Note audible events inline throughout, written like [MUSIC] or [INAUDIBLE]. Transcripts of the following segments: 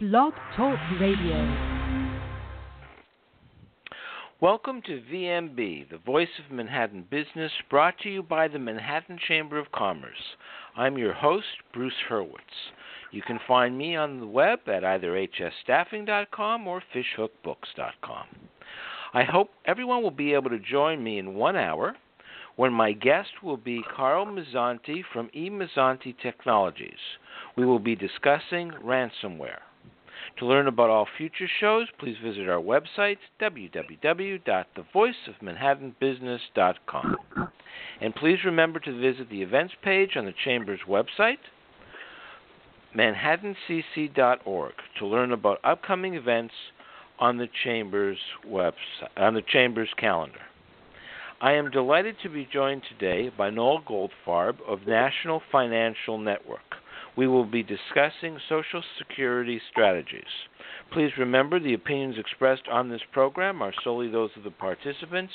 Blog Talk Radio. Welcome to VMB, the Voice of Manhattan Business, brought to you by the Manhattan Chamber of Commerce. I'm your host, Bruce Hurwitz. You can find me on the web at either hsstaffing.com or fishhookbooks.com. I hope everyone will be able to join me in one hour when my guest will be Carl Mazzanti from eMazzanti Technologies. We will be discussing ransomware. To learn about all future shows, please visit our website, www.thevoiceofmanhattanbusiness.com. And please remember to visit the events page on the Chamber's website, manhattancc.org, to learn about upcoming events on the Chamber's website, on the Chamber's calendar. I am delighted to be joined today by Noal Goldfarb of National Financial Network. We will be discussing Social Security strategies. Please remember the opinions expressed on this program are solely those of the participants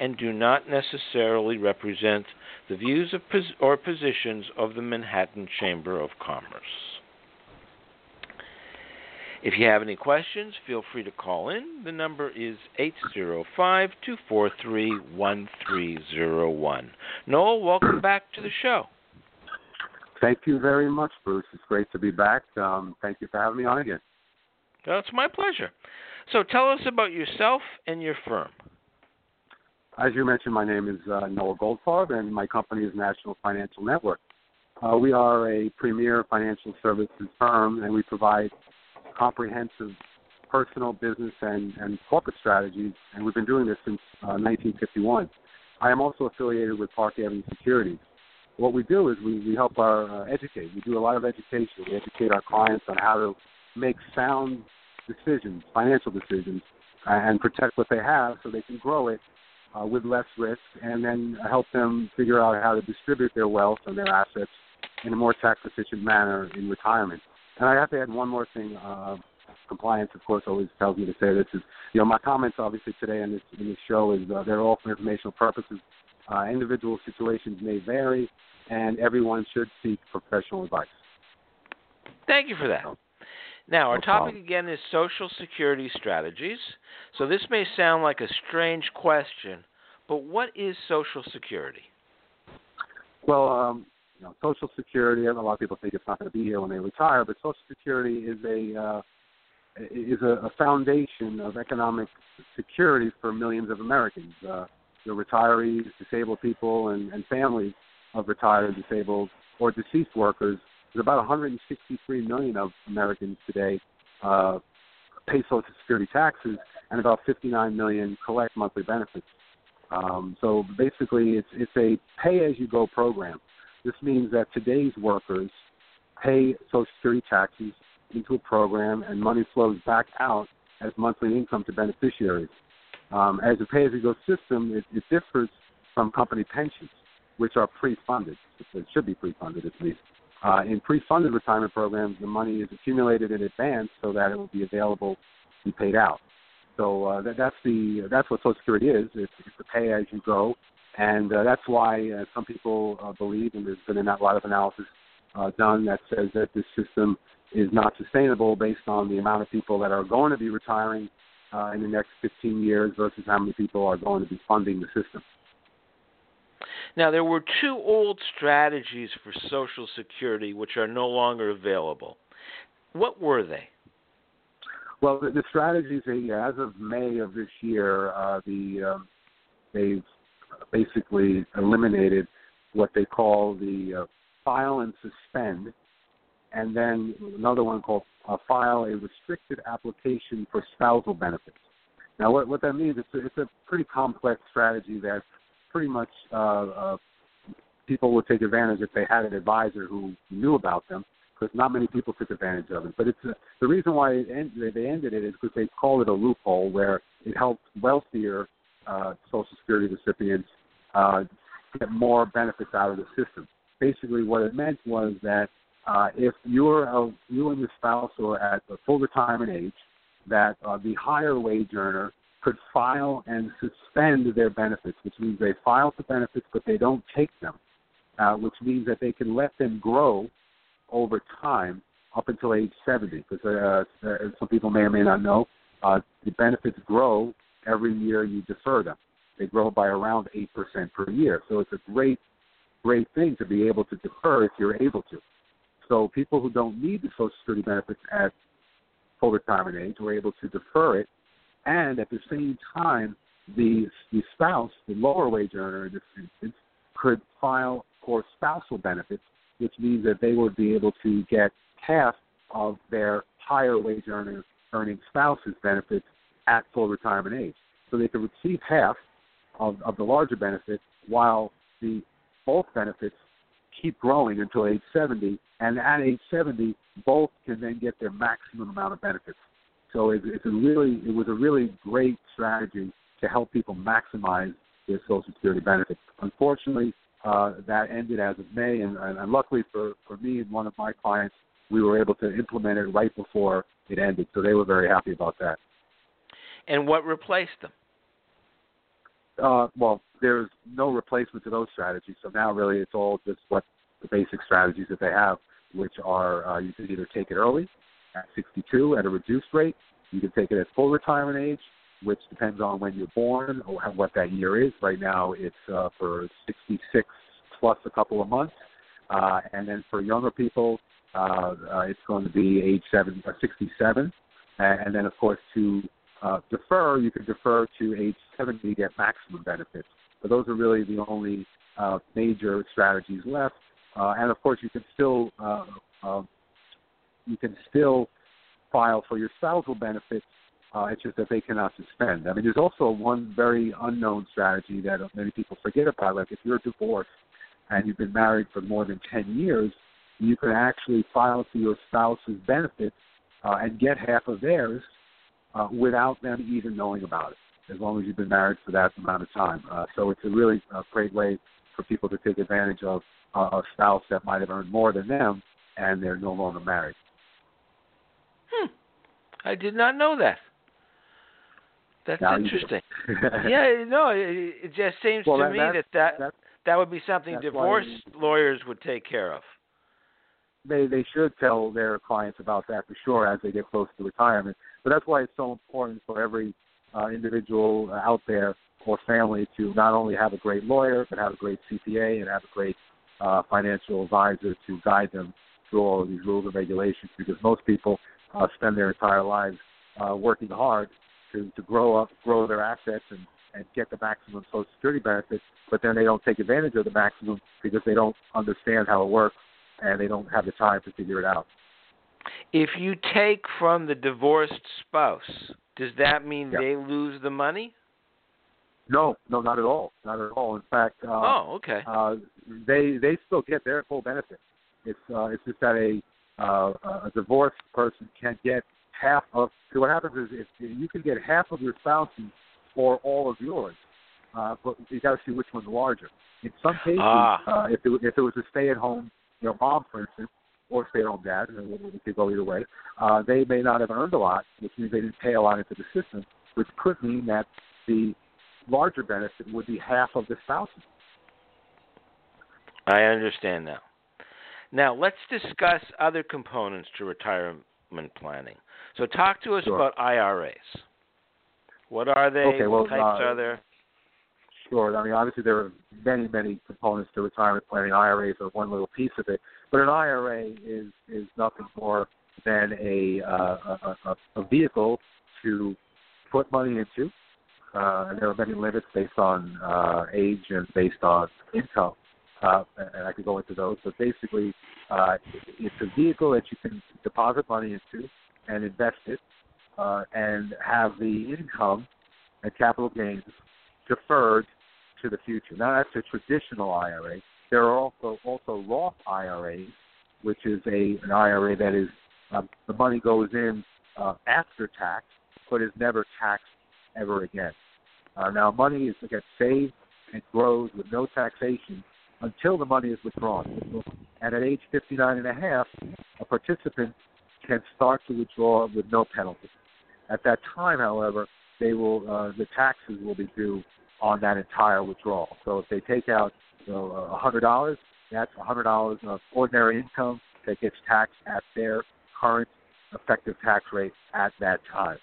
and do not necessarily represent the views of, or positions of the Manhattan Chamber of Commerce. If you have any questions, feel free to call in. The number is 805 243 1301. Noal, welcome back to the show. Thank you very much, Bruce. It's great to be back. Um, thank you for having me on again. That's my pleasure. So tell us about yourself and your firm. As you mentioned, my name is uh, Noal Goldfarb, and my company is National Financial Network. Uh, we are a premier financial services firm, and we provide comprehensive personal, business, and, and corporate strategies, and we've been doing this since uh, 1951. I am also affiliated with Park Avenue Securities. What we do is we, we help our uh, educate. We do a lot of education. We educate our clients on how to make sound decisions, financial decisions, and protect what they have so they can grow it uh, with less risk, and then help them figure out how to distribute their wealth and their assets in a more tax efficient manner in retirement. And I have to add one more thing. Uh, compliance, of course, always tells me to say this is, you know, my comments obviously today in this in this show is uh, they're all for informational purposes. Uh, individual situations may vary, and everyone should seek professional advice. Thank you for that. Now, our topic again is Social Security strategies. So this may sound like a strange question, but what is Social Security? Well, um, you know, Social Security. A lot of people think it's not going to be here when they retire, but Social Security is a uh, is a, a foundation of economic security for millions of Americans. Uh, the retirees, disabled people, and, and families of retired, disabled, or deceased workers. There's about 163 million of Americans today uh, pay Social Security taxes, and about 59 million collect monthly benefits. Um, so basically, it's it's a pay-as-you-go program. This means that today's workers pay Social Security taxes into a program, and money flows back out as monthly income to beneficiaries. Um, as a pay-as-you-go system, it, it differs from company pensions, which are pre-funded. It should be pre-funded at least. Uh, in pre-funded retirement programs, the money is accumulated in advance so that it will be available to be paid out. So uh, that, that's the that's what Social Security is. It's, it's a pay-as-you-go and uh, that's why uh, some people uh, believe, and there's been a lot of analysis uh, done that says that this system is not sustainable based on the amount of people that are going to be retiring uh, in the next 15 years versus how many people are going to be funding the system. Now, there were two old strategies for Social Security which are no longer available. What were they? Well, the, the strategies, as of May of this year, uh, the um, they've basically eliminated what they call the uh, file and suspend, and then another one called uh, file a restricted application for spousal benefits. Now, what, what that means is it's, a pretty complex strategy that pretty much uh, uh, people would take advantage if they had an advisor who knew about them, because not many people took advantage of it. But it's a, the reason why it end, they ended it is because they called it a loophole where it helped wealthier uh, Social Security recipients uh, get more benefits out of the system. Basically, what it meant was that uh, if you're a, you and your spouse are at the full retirement age, that uh, the higher wage earner could file and suspend their benefits, which means they file for benefits but they don't take them, uh, which means that they can let them grow over time up until age 70 because uh, uh, some people may or may not know uh, the benefits grow every year you defer them. They grow by around 8% per year. So it's a great, great thing to be able to defer if you're able to. So people who don't need the Social Security benefits at full retirement age were able to defer it, and at the same time, the the spouse, the lower wage earner in this instance, could file for spousal benefits, which means that they would be able to get half of their higher wage earner earning spouse's benefits at full retirement age. So they could receive half of, of the larger benefit while the both benefits keep growing until age 70, and at age 70, both can then get their maximum amount of benefits. So it, it's a really, it was a really great strategy to help people maximize their Social Security benefits. Unfortunately, uh, that ended as of May, and, and, and luckily for, for me and one of my clients, we were able to implement it right before it ended. So they were very happy about that. And what replaced them? Uh, well, there's no replacement to those strategies. So now, really, it's all just what the basic strategies that they have, which are uh, you can either take it early at 62 at a reduced rate, you can take it at full retirement age, which depends on when you're born or what that year is. Right now, it's uh, for 66 plus a couple of months, uh, and then for younger people, uh, uh, it's going to be age seven, uh, 67, and then of course to uh, defer, you can defer to age 70 to get maximum benefits. But those are really the only uh, major strategies left. Uh, and of course, you can still uh, uh, you can still file for your spousal benefits. Uh, it's just that they cannot suspend. I mean, there's also one very unknown strategy that many people forget about. Like if you're divorced and you've been married for more than 10 years, you can actually file for your spouse's benefits uh, and get half of theirs uh, without them even knowing about it, as long as you've been married for that amount of time. Uh, so it's a really uh, great way for people to take advantage of uh, a spouse that might have earned more than them and they're no longer married. Hmm. I did not know that. That's now interesting. [LAUGHS] yeah, no, it, it just seems well, to that, me that that that, that would be something divorce lawyers would take care of they they should tell their clients about that for sure as they get close to retirement. But that's why it's so important for every uh, individual out there or family to not only have a great lawyer but have a great CPA and have a great uh, financial advisor to guide them through all of these rules and regulations. Because most people uh, spend their entire lives uh, working hard to to grow up, grow their assets, and and get the maximum Social Security benefits, but then they don't take advantage of the maximum because they don't understand how it works and they don't have the time to figure it out. If you take from the divorced spouse, does that mean yeah. they lose the money? No, no, not at all, not at all. In fact, uh, oh, okay. Uh, they they still get their full benefit. It's uh, it's just that a uh, a divorced person can get half of. So what happens is if you can get half of your spouse's or all of yours, uh, but you got to see which one's larger. In some cases, ah. uh, if it, if it was a stay-at-home you know, mom, for instance, or stay-at-home dad, and it could go either way, uh, they may not have earned a lot, which means they didn't pay a lot into the system, which could mean that the larger benefit would be half of the spouse's. I understand now. Now let's discuss other components to retirement planning. So talk to us sure. about IRAs. What are they? Okay, well, what types uh, are there? Sure. I mean, obviously there are many, many components to retirement planning. IRAs are one little piece of it, but an IRA is is nothing more than a uh, a, a, vehicle to put money into. Uh, and there are many limits based on uh, age and based on income, uh, and I could go into those. But basically, uh, it's a vehicle that you can deposit money into and invest it, uh, and have the income and capital gains deferred to the future. Now that's a traditional IRA. There are also also Roth IRAs, which is a an IRA that is um, the money goes in uh, after tax, but is never taxed ever again. Uh, now money is gets saved and grows with no taxation until the money is withdrawn. And at age 59 and a half, a participant can start to withdraw with no penalty. At that time, however, they will uh, the taxes will be due on that entire withdrawal. So if they take out you know hundred dollars, that's hundred dollars of ordinary income that gets taxed at their current effective tax rate at that time.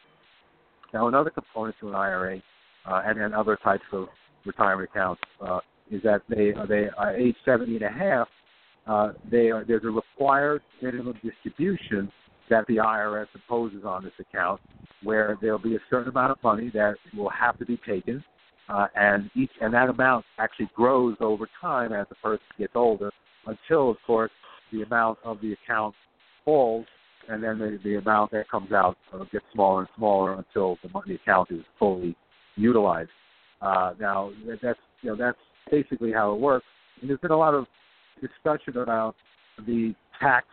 Now, another component to an IRA uh, and, and other types of retirement accounts uh, is that they they are age 70 and a half. Uh, they are, there's a required minimum distribution that the IRS imposes on this account, where there'll be a certain amount of money that will have to be taken, uh, and each and that amount actually grows over time as the person gets older, until of course the amount of the account falls, and then the, the amount that comes out uh, gets smaller and smaller until the money account is fully utilized. Uh, now that's you know that's basically how it works. And there's been a lot of discussion about the tax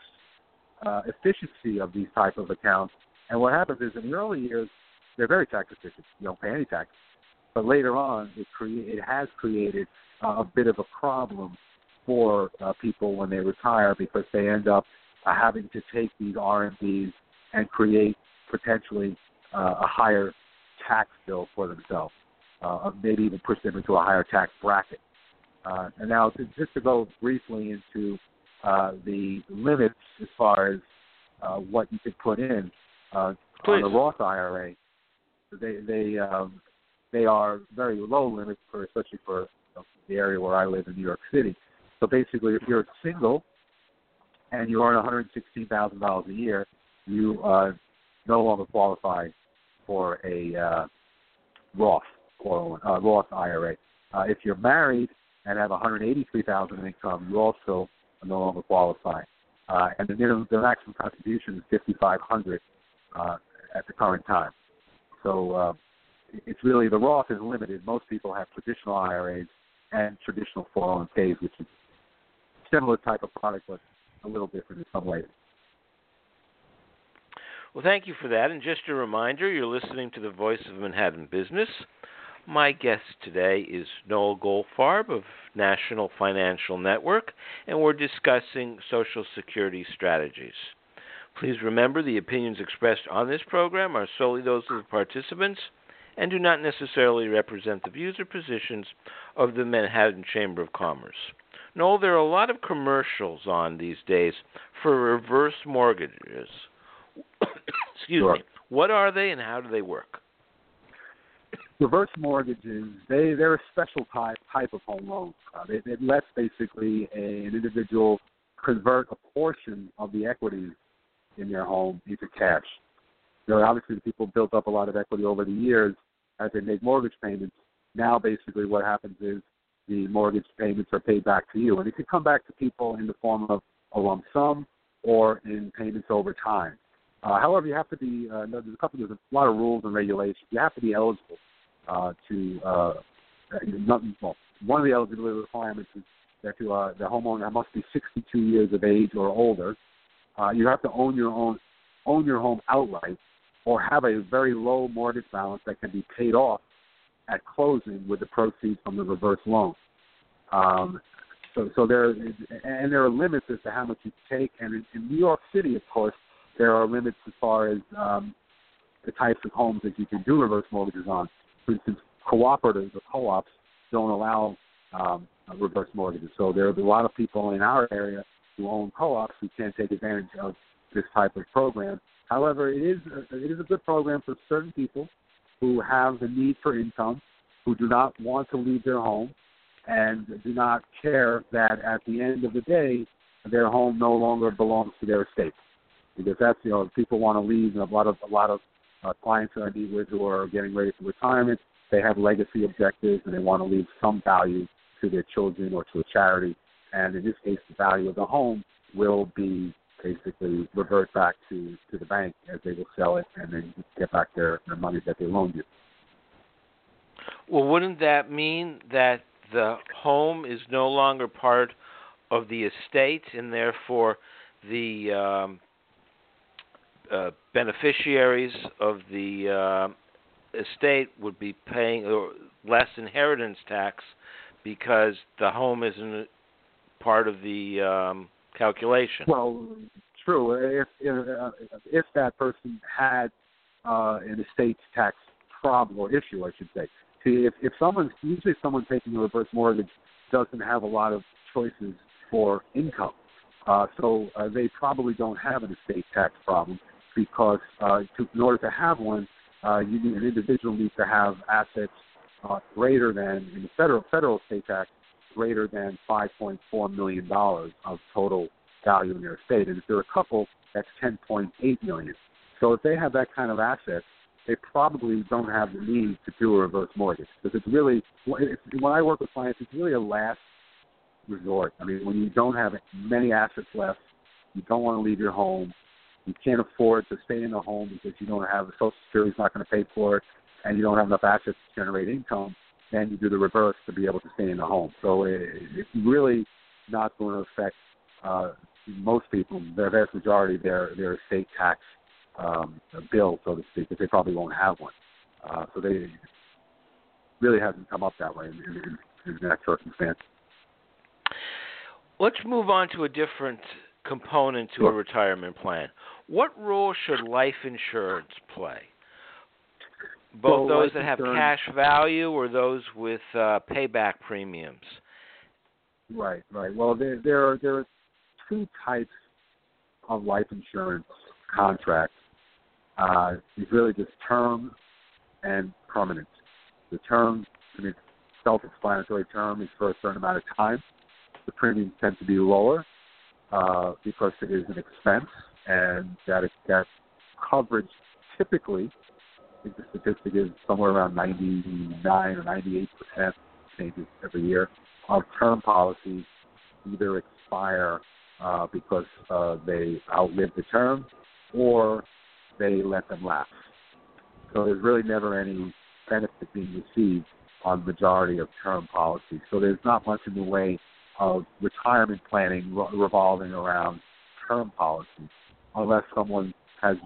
uh, efficiency of these type of accounts. And what happens is in the early years, they're very tax efficient. You don't pay any tax. But later on, it crea- it has created uh, a bit of a problem for uh, people when they retire because they end up uh, having to take these RMDs and create potentially uh, a higher tax bill for themselves, uh, maybe even push them into a higher tax bracket. Uh, and now, to, just to go briefly into uh, the limits as far as uh, what you could put in uh, on the Roth IRA, they they um, they are very low limits for especially for you know, the area where I live in New York City. So basically, if you're single and you earn $116,000 a year, you uh, no longer qualify for a uh, Roth or uh, Roth IRA. Uh, if you're married and have 183,000 in income, you also no longer qualify. Uh, and the minimum, the maximum contribution is 5,500 uh, at the current time. So uh, it's really the Roth is limited. Most people have traditional IRAs and traditional 401ks, which is similar type of product, but a little different in some ways. Well, thank you for that. And just a reminder, you're listening to the Voice of Manhattan Business. My guest today is Noal Goldfarb of National Financial Network, and we're discussing Social Security strategies. Please remember the opinions expressed on this program are solely those of the participants and do not necessarily represent the views or positions of the Manhattan Chamber of Commerce. Noal, there are a lot of commercials on these days for reverse mortgages. [COUGHS] Excuse sure. me. What are they and how do they work? reverse mortgages they they're a special type type of home loan. Uh, they, it lets basically a, an individual convert a portion of the equity in their home into cash. You know, obviously, the people built up a lot of equity over the years as they make mortgage payments. Now, basically, what happens is the mortgage payments are paid back to you, and it can come back to people in the form of a lump sum or in payments over time. Uh, however, you have to be uh, there's a couple there's a lot of rules and regulations. You have to be eligible uh, to uh, not, well, one of the eligibility requirements is that you, uh, the homeowner must be 62 years of age or older. Uh, you have to own your own own your home outright, or have a very low mortgage balance that can be paid off at closing with the proceeds from the reverse loan. Um, so, so there and there are limits as to how much you can take. And in, in New York City, of course, there are limits as far as um, the types of homes that you can do reverse mortgages on for instance, cooperatives or co-ops don't allow um, reverse mortgages. So there are a lot of people in our area who own co-ops who can't take advantage of this type of program. However, it is a, it is a good program for certain people who have the need for income, who do not want to leave their home, and do not care that at the end of the day their home no longer belongs to their estate. Because that's you know people want to leave, and a lot of a lot of uh, clients that I meet with who are getting ready for retirement, they have legacy objectives and they want to leave some value to their children or to a charity. And in this case, the value of the home will be basically revert back to, to the bank as they will sell it and then get back their, their money that they loaned you. Well, wouldn't that mean that the home is no longer part of the estate and therefore the um, uh, beneficiaries of the uh, estate would be paying less inheritance tax because the home isn't part of the um, calculation. Well, true. If if, uh, if that person had uh, an estate tax problem or issue, I should say. See, if if someone usually someone taking a reverse mortgage doesn't have a lot of choices for income. Uh, so uh, they probably don't have an estate tax problem because uh, to, in order to have one, uh, you need, an individual needs to have assets uh, greater than in the federal federal estate tax greater than 5.4 million dollars of total value in their estate, and if they're a couple, that's 10.8 million. So if they have that kind of assets, they probably don't have the need to do a reverse mortgage because it's really when I work with clients, it's really a last resort. I mean, when you don't have many assets left, you don't want to leave your home, you can't afford to stay in the home because you don't have the Social Security is not going to pay for it, and you don't have enough assets to generate income. Then you do the reverse to be able to stay in the home. So it, it's really not going to affect uh, most people, the vast majority, their their estate tax um, bill, so to speak, because they probably won't have one. Uh, so they really hasn't come up that way in, in, in that circumstance. Let's move on to a different component to a retirement plan. What role should life insurance play? Both those that have cash value or those with uh, payback premiums? Right, right. Well, there there are there are two types of life insurance contracts. Uh, it's really just term and permanent. The term, I mean, self-explanatory term is for a certain amount of time. The premiums tend to be lower uh, because it is an expense, and that that coverage typically, think the statistic is somewhere around 99 or 98 percent changes every year of term policies either expire uh, because uh, they outlive the term or they let them lapse. So there's really never any benefit being received on majority of term policies. So there's not much in the way of retirement planning revolving around term policies, unless someone has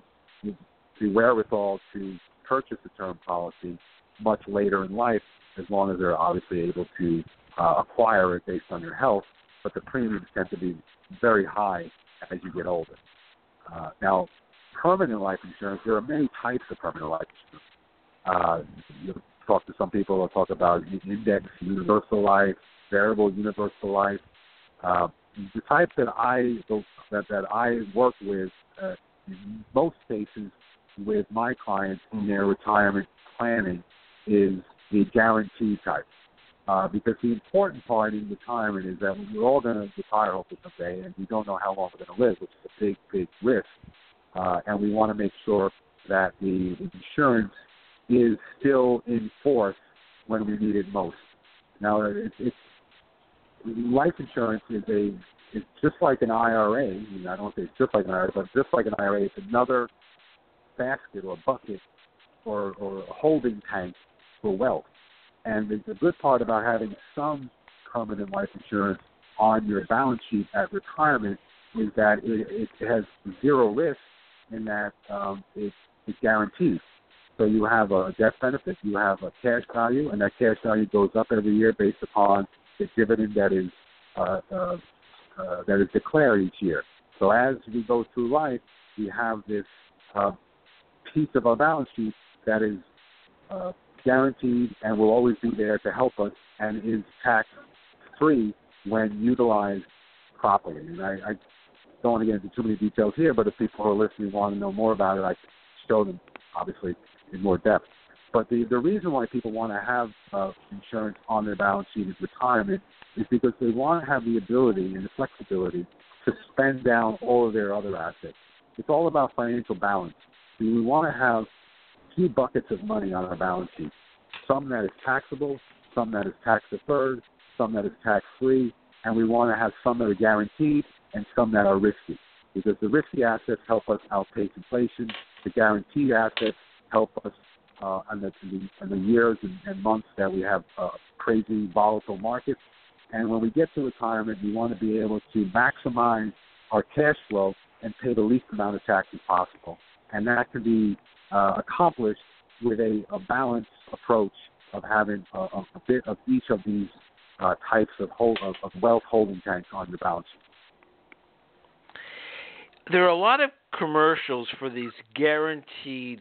the wherewithal to purchase a term policy much later in life, as long as they're obviously able to uh, acquire it based on their health. But the premiums tend to be very high as you get older. Uh, now, permanent life insurance, there are many types of permanent life insurance. Uh, you talk to some people, they'll talk about index universal life, variable universal life. Uh, the type that I that that I work with uh, in most cases with my clients in their retirement planning is the guarantee type. Uh, because the important part in retirement is that we're all going to retire hopefully someday, and we don't know how long we're going to live, which is a big, big risk. Uh, and we want to make sure that the insurance is still in force when we need it most. Now, it's, it's life insurance is a is just like an IRA. I don't say it's just like an IRA, but just like an IRA, it's another basket or bucket or, or holding tank for wealth. And the, the good part about having some permanent life insurance on your balance sheet at retirement is that it, it has zero risk in that um, it, it's guaranteed. So you have a death benefit, you have a cash value, and that cash value goes up every year based upon the dividend that is uh, uh, uh, that is declared each year. So as we go through life, we have this uh, piece of our balance sheet that is uh, guaranteed and will always be there to help us and is tax free when utilized properly. And I, I don't want to get into too many details here, but if people who are listening want to know more about it, I can show them obviously in more depth. But the, the reason why people want to have uh, insurance on their balance sheet at retirement is because they want to have the ability and the flexibility to spend down all of their other assets. It's all about financial balance. We want to have two buckets of money on our balance sheet some that is taxable, some that is tax deferred, some that is tax free, and we want to have some that are guaranteed and some that are risky. Because the risky assets help us outpace inflation, the guaranteed assets help us uh, in, the, in, the, in the years and, and months that we have uh, crazy volatile markets. And when we get to retirement, we want to be able to maximize our cash flow and pay the least amount of taxes possible. And that can be uh, accomplished with a, a balanced approach of having a, a bit of each of these uh, types of, hold, of, of wealth holding tanks on your balance sheet. There are a lot of commercials for these guaranteed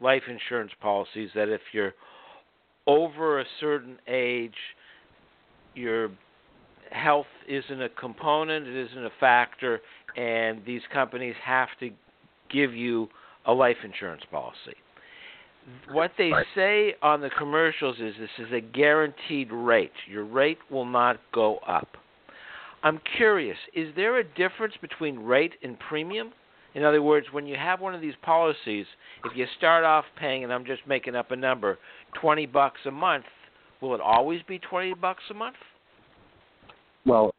life insurance policies that if you're over a certain age, you're health isn't a component, it isn't a factor, and these companies have to give you a life insurance policy. What they Right. say on the commercials is this is a guaranteed rate. Your rate will not go up. I'm curious, is there a difference between rate and premium? In other words, when you have one of these policies, if you start off paying, and I'm just making up a number, 20 bucks a month, will it always be 20 bucks a month? Well,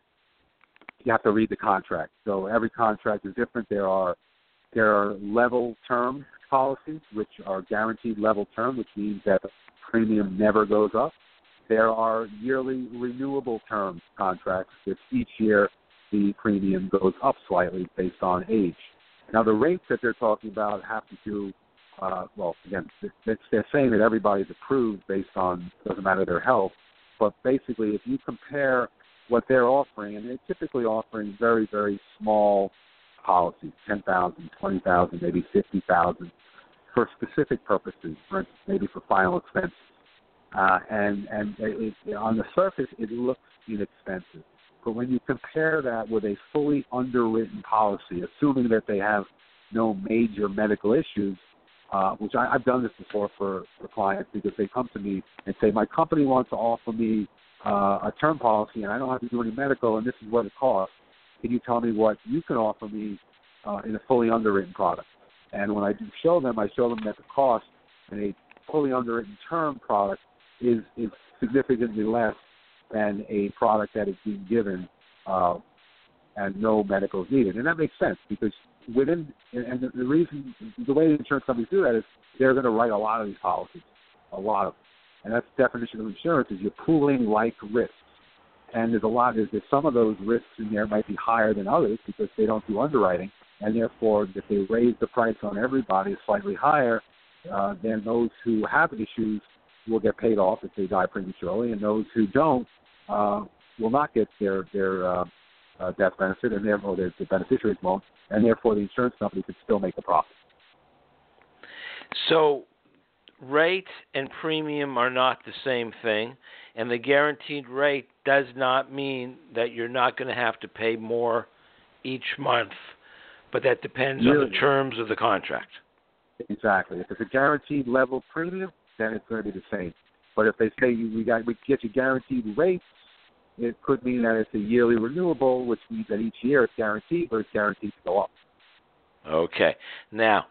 you have to read the contract. So every contract is different. There are there are level term policies, which are guaranteed level term, which means that the premium never goes up. There are yearly renewable term contracts, which each year the premium goes up slightly based on age. Now, the rates that they're talking about have to do, uh, well, again, they're saying that everybody's approved based on, doesn't matter their health, but basically if you compare what they're offering, and they're typically offering very, very small policies, 10,000, 20,000, maybe 50,000 for specific purposes, for maybe for final expenses. Uh, and and it, it, on the surface, it looks inexpensive. But when you compare that with a fully underwritten policy, assuming that they have no major medical issues, uh, which I, I've done this before for, for clients because they come to me and say, my company wants to offer me uh, a term policy and I don't have to do any medical and this is what it costs. Can you tell me what you can offer me uh, in a fully underwritten product? And when I do show them, I show them that the cost in a fully underwritten term product is, is significantly less than a product that is being given uh, and no medical is needed. And that makes sense because within, and the, reason, the way the insurance companies do that is they're going to write a lot of these policies, a lot of them. And that's the definition of insurance is you're pooling like risks. And there's a lot, there's, there's some of those risks in there might be higher than others because they don't do underwriting. And therefore, if they raise the price on everybody slightly higher, uh, then those who have issues will get paid off if they die prematurely, and those who don't uh, will not get their their uh, uh, death benefit, and therefore the, beneficiaries won't, and therefore the insurance company could still make a profit. So, rate and premium are not the same thing, and the guaranteed rate does not mean that you're not going to have to pay more each month, but that depends on the terms of the contract. Exactly. If it's a guaranteed level premium, then it's going to be the same. But if they say you, we got we get you guaranteed rates, it could mean that it's a yearly renewable, which means that each year it's guaranteed, but it's guaranteed to go up. Okay. Now,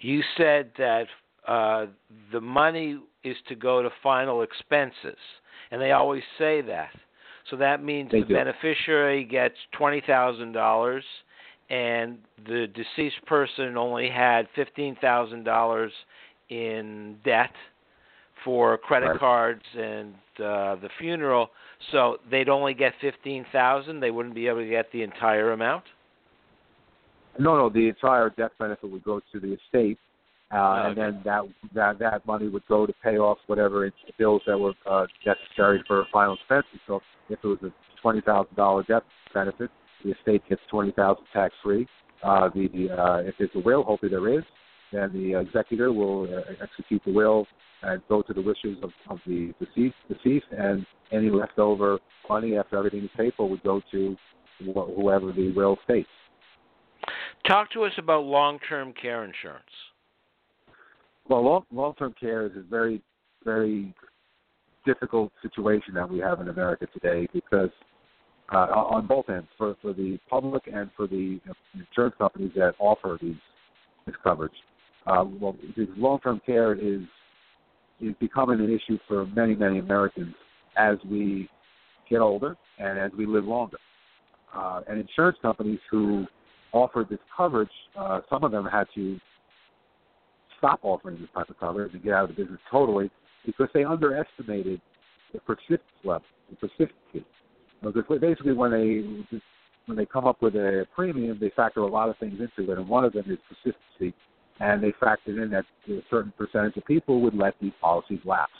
you said that uh, the money is to go to final expenses, and they always say that. So that means They the do. beneficiary gets twenty thousand dollars, and the deceased person only had fifteen thousand dollars in debt for credit Right. cards and uh, the funeral. So they'd only get fifteen thousand. They wouldn't be able to get the entire amount. No, no, the entire death benefit would go to the estate, uh, Okay. and then that that that money would go to pay off whatever bills that were uh, necessary for final expenses. So if it was a twenty thousand dollar death benefit, the estate gets twenty thousand tax free. Uh, the the, uh, if there's a will, hopefully there is, then the executor will uh, execute the will and go to the wishes of, of the deceased, deceased, and any leftover money after everything is paid for would go to wh- whoever the will states. Talk to us about long-term care insurance. Well, long long term care is a very very difficult situation that we have in America today because uh, on both ends, for for the public and for the insurance companies that offer these this coverage. Uh, well, long term care is is becoming an issue for many many Americans as we get older and as we live longer. Uh, and insurance companies who offered this coverage, uh, some of them had to stop offering this type of coverage and get out of the business totally because they underestimated the persistence level, the persistency. Because basically, when they when they come up with a premium, they factor a lot of things into it, and one of them is persistency. And they factored in that a certain percentage of people would let these policies lapse.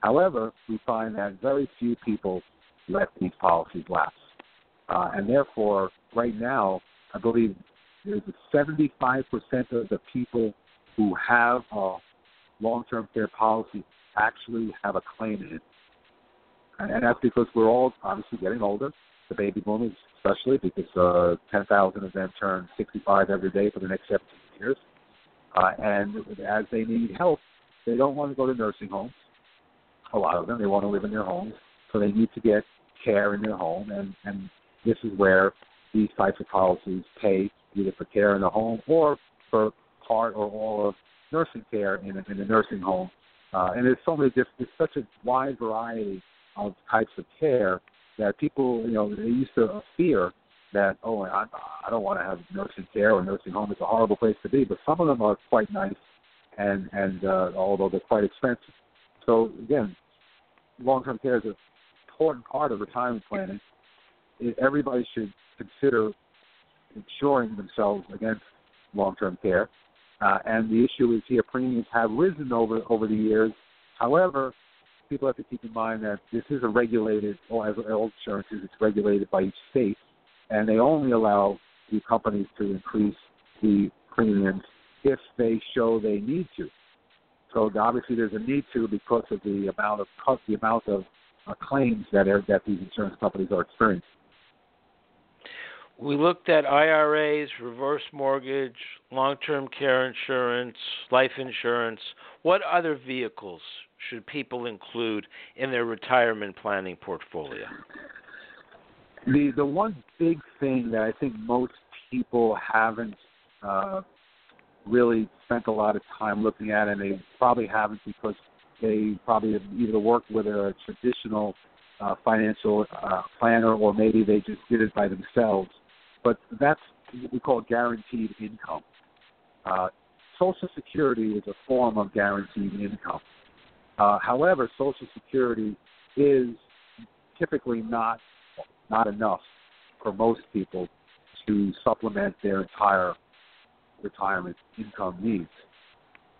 However, we find that very few people let these policies lapse, uh, and therefore, right now, I believe there's a 75% of the people who have a long-term care policy actually have a claim in it. and that's because we're all obviously getting older. The baby boomers, especially, because uh, 10,000 of them turn 65 every day for the next 17 years. Uh, and as they need help, they don't want to go to nursing homes. A lot of them, they want to live in their homes, so they need to get care in their home, and and this is where these types of policies pay either for care in the home or for part or all of nursing care in a, in a nursing home. Uh, and there's so many different, there's such a wide variety of types of care that people, you know, they used to fear that, oh, I, I don't want to have nursing care or nursing home. It's a horrible place to be. But some of them are quite nice, and and uh, although they're quite expensive. So again, long-term care is an important part of retirement planning. Everybody should consider insuring themselves against long-term care. Uh, and the issue is here premiums have risen over over the years. However, people have to keep in mind that this is a regulated, or as all insurances, it's regulated by each state, and they only allow the companies to increase the premiums if they show they need to. So obviously, there's a need to because of the amount of the amount of uh, claims that are, that these insurance companies are experiencing. We looked at IRAs, reverse mortgage, long term care insurance, life insurance. What other vehicles should people include in their retirement planning portfolio? The the one big thing that I think most people haven't uh, really spent a lot of time looking at, and they probably haven't because they probably have either worked with a traditional uh, financial uh, planner or maybe they just did it by themselves. But that's what we call guaranteed income. Uh, Social Security is a form of guaranteed income. Uh, however, Social Security is typically not not enough for most people to supplement their entire retirement income needs.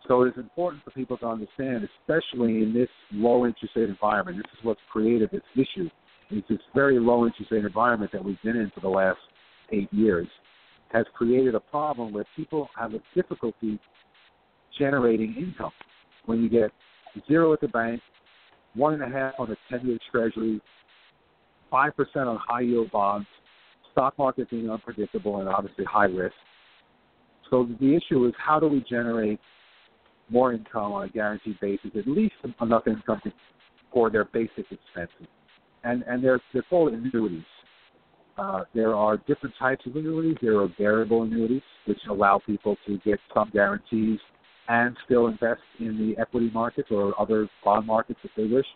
So it is important for people to understand, especially in this low interest rate environment. This is what's created this issue. It's this very low interest rate environment that we've been in for the last eight years has created a problem where people have a difficulty generating income. When you get zero at the bank, one and a half on a ten-year Treasury, five percent on high-yield bonds, stock market being unpredictable and obviously high risk. So the issue is how do we generate more income on a guaranteed basis, at least enough income for their basic expenses. And and they're they're called annuities. Uh, there are different types of annuities. There are variable annuities, which allow people to get some guarantees and still invest in the equity markets or other bond markets if they wish.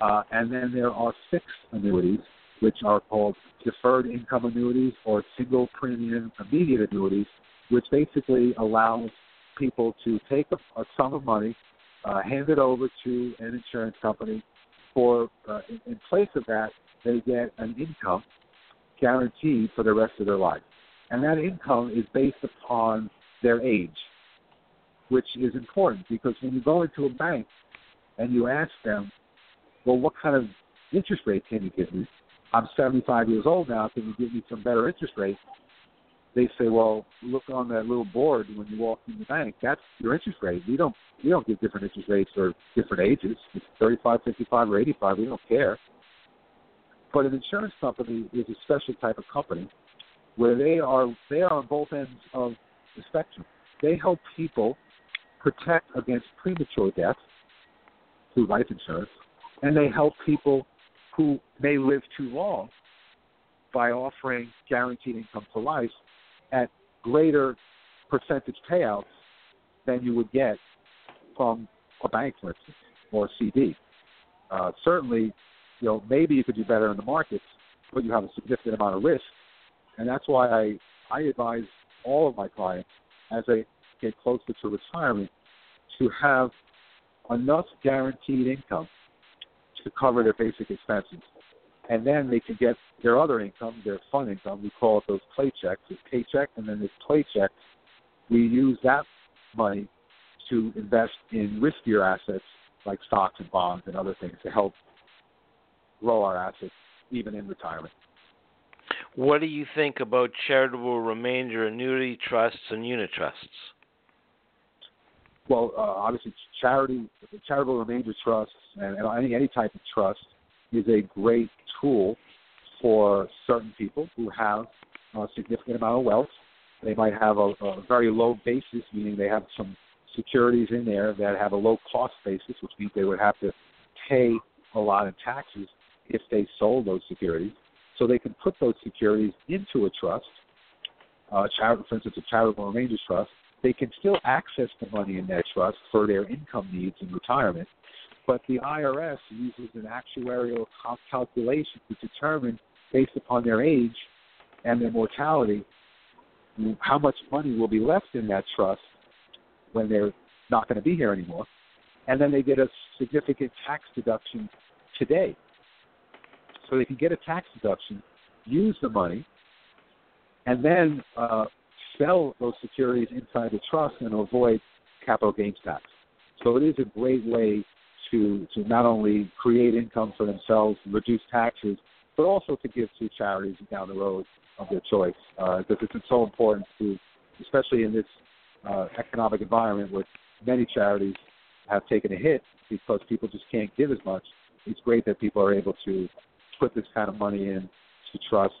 Uh, and then there are fixed annuities, which are called deferred income annuities or single premium immediate annuities, which basically allows people to take a, a sum of money, uh, hand it over to an insurance company. For uh, in, in place of that, they get an income guaranteed for the rest of their life, and that income is based upon their age, which is important because when you go into a bank and you ask them, "Well, what kind of interest rate can you give me?" I'm 75 years old now. Can you give me some better interest rate? they say, well, look on that little board when you walk in the bank. That's your interest rate. We don't we don't give different interest rates for different ages. It's 35, 55, or 85. We don't care. But an insurance company is a special type of company where they are they are on both ends of the spectrum. They help people protect against premature death through life insurance, and they help people who may live too long by offering guaranteed income to life at greater percentage payouts than you would get from a bank, for instance, or a CD. Uh, certainly, you know, maybe you could do better in the markets, but you have a significant amount of risk, and that's why I I advise all of my clients as they get closer to retirement to have enough guaranteed income to cover their basic expenses and then they can get their other income, their fun income. We call it those play checks. It's paycheck, and then this play check. We use that money to invest in riskier assets like stocks and bonds and other things to help grow our assets even in retirement. What do you think about charitable remainder annuity trusts and unit trusts? Well, uh, obviously, charity, charitable remainder trusts, and, and any any type of trust is a great tool for certain people who have a significant amount of wealth. They might have a, a very low basis, meaning they have some securities in there that have a low cost basis, which means they would have to pay a lot of taxes if they sold those securities. So they can put those securities into a trust, uh, for instance, a charitable remainder trust. They can still access the money in that trust for their income needs in retirement, but the IRS uses an actuarial calculation to determine, based upon their age and their mortality, how much money will be left in that trust when they're not going to be here anymore. And then they get a significant tax deduction today. So they can get a tax deduction, use the money, and then uh, sell those securities inside the trust and avoid capital gains tax. So it is a great way to to not only create income for themselves, reduce taxes, but also to give to charities down the road of their choice. Uh, because it's so important to, especially in this uh, economic environment where many charities have taken a hit because people just can't give as much. It's great that people are able to put this kind of money in to trust,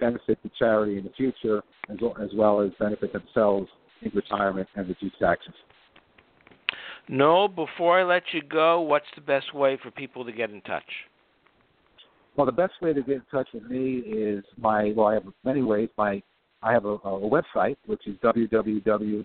benefit the charity in the future, as well as, well as benefit themselves in retirement and reduce taxes. Noal, before I let you go, what's the best way for people to get in touch? Well, the best way to get in touch with me is my. Well, I have many ways. My I have a, a website which is www.noal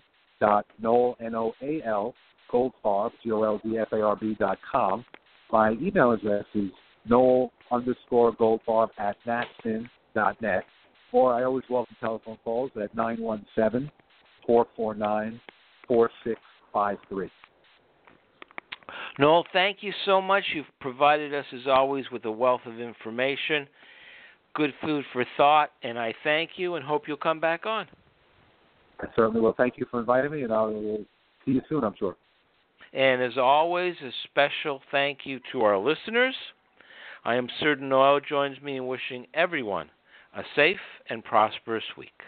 n o a l goldfarb g o l d f a r b com. My email address is noal underscore goldfarb at natfin dot net, or I always welcome telephone calls at nine one seven four four nine four six five three. Noal, thank you so much. You've provided us, as always, with a wealth of information, good food for thought, and I thank you and hope you'll come back on. I certainly will. Thank you for inviting me, and I will see you soon, I'm sure. And as always, a special thank you to our listeners. I am certain Noal joins me in wishing everyone a safe and prosperous week.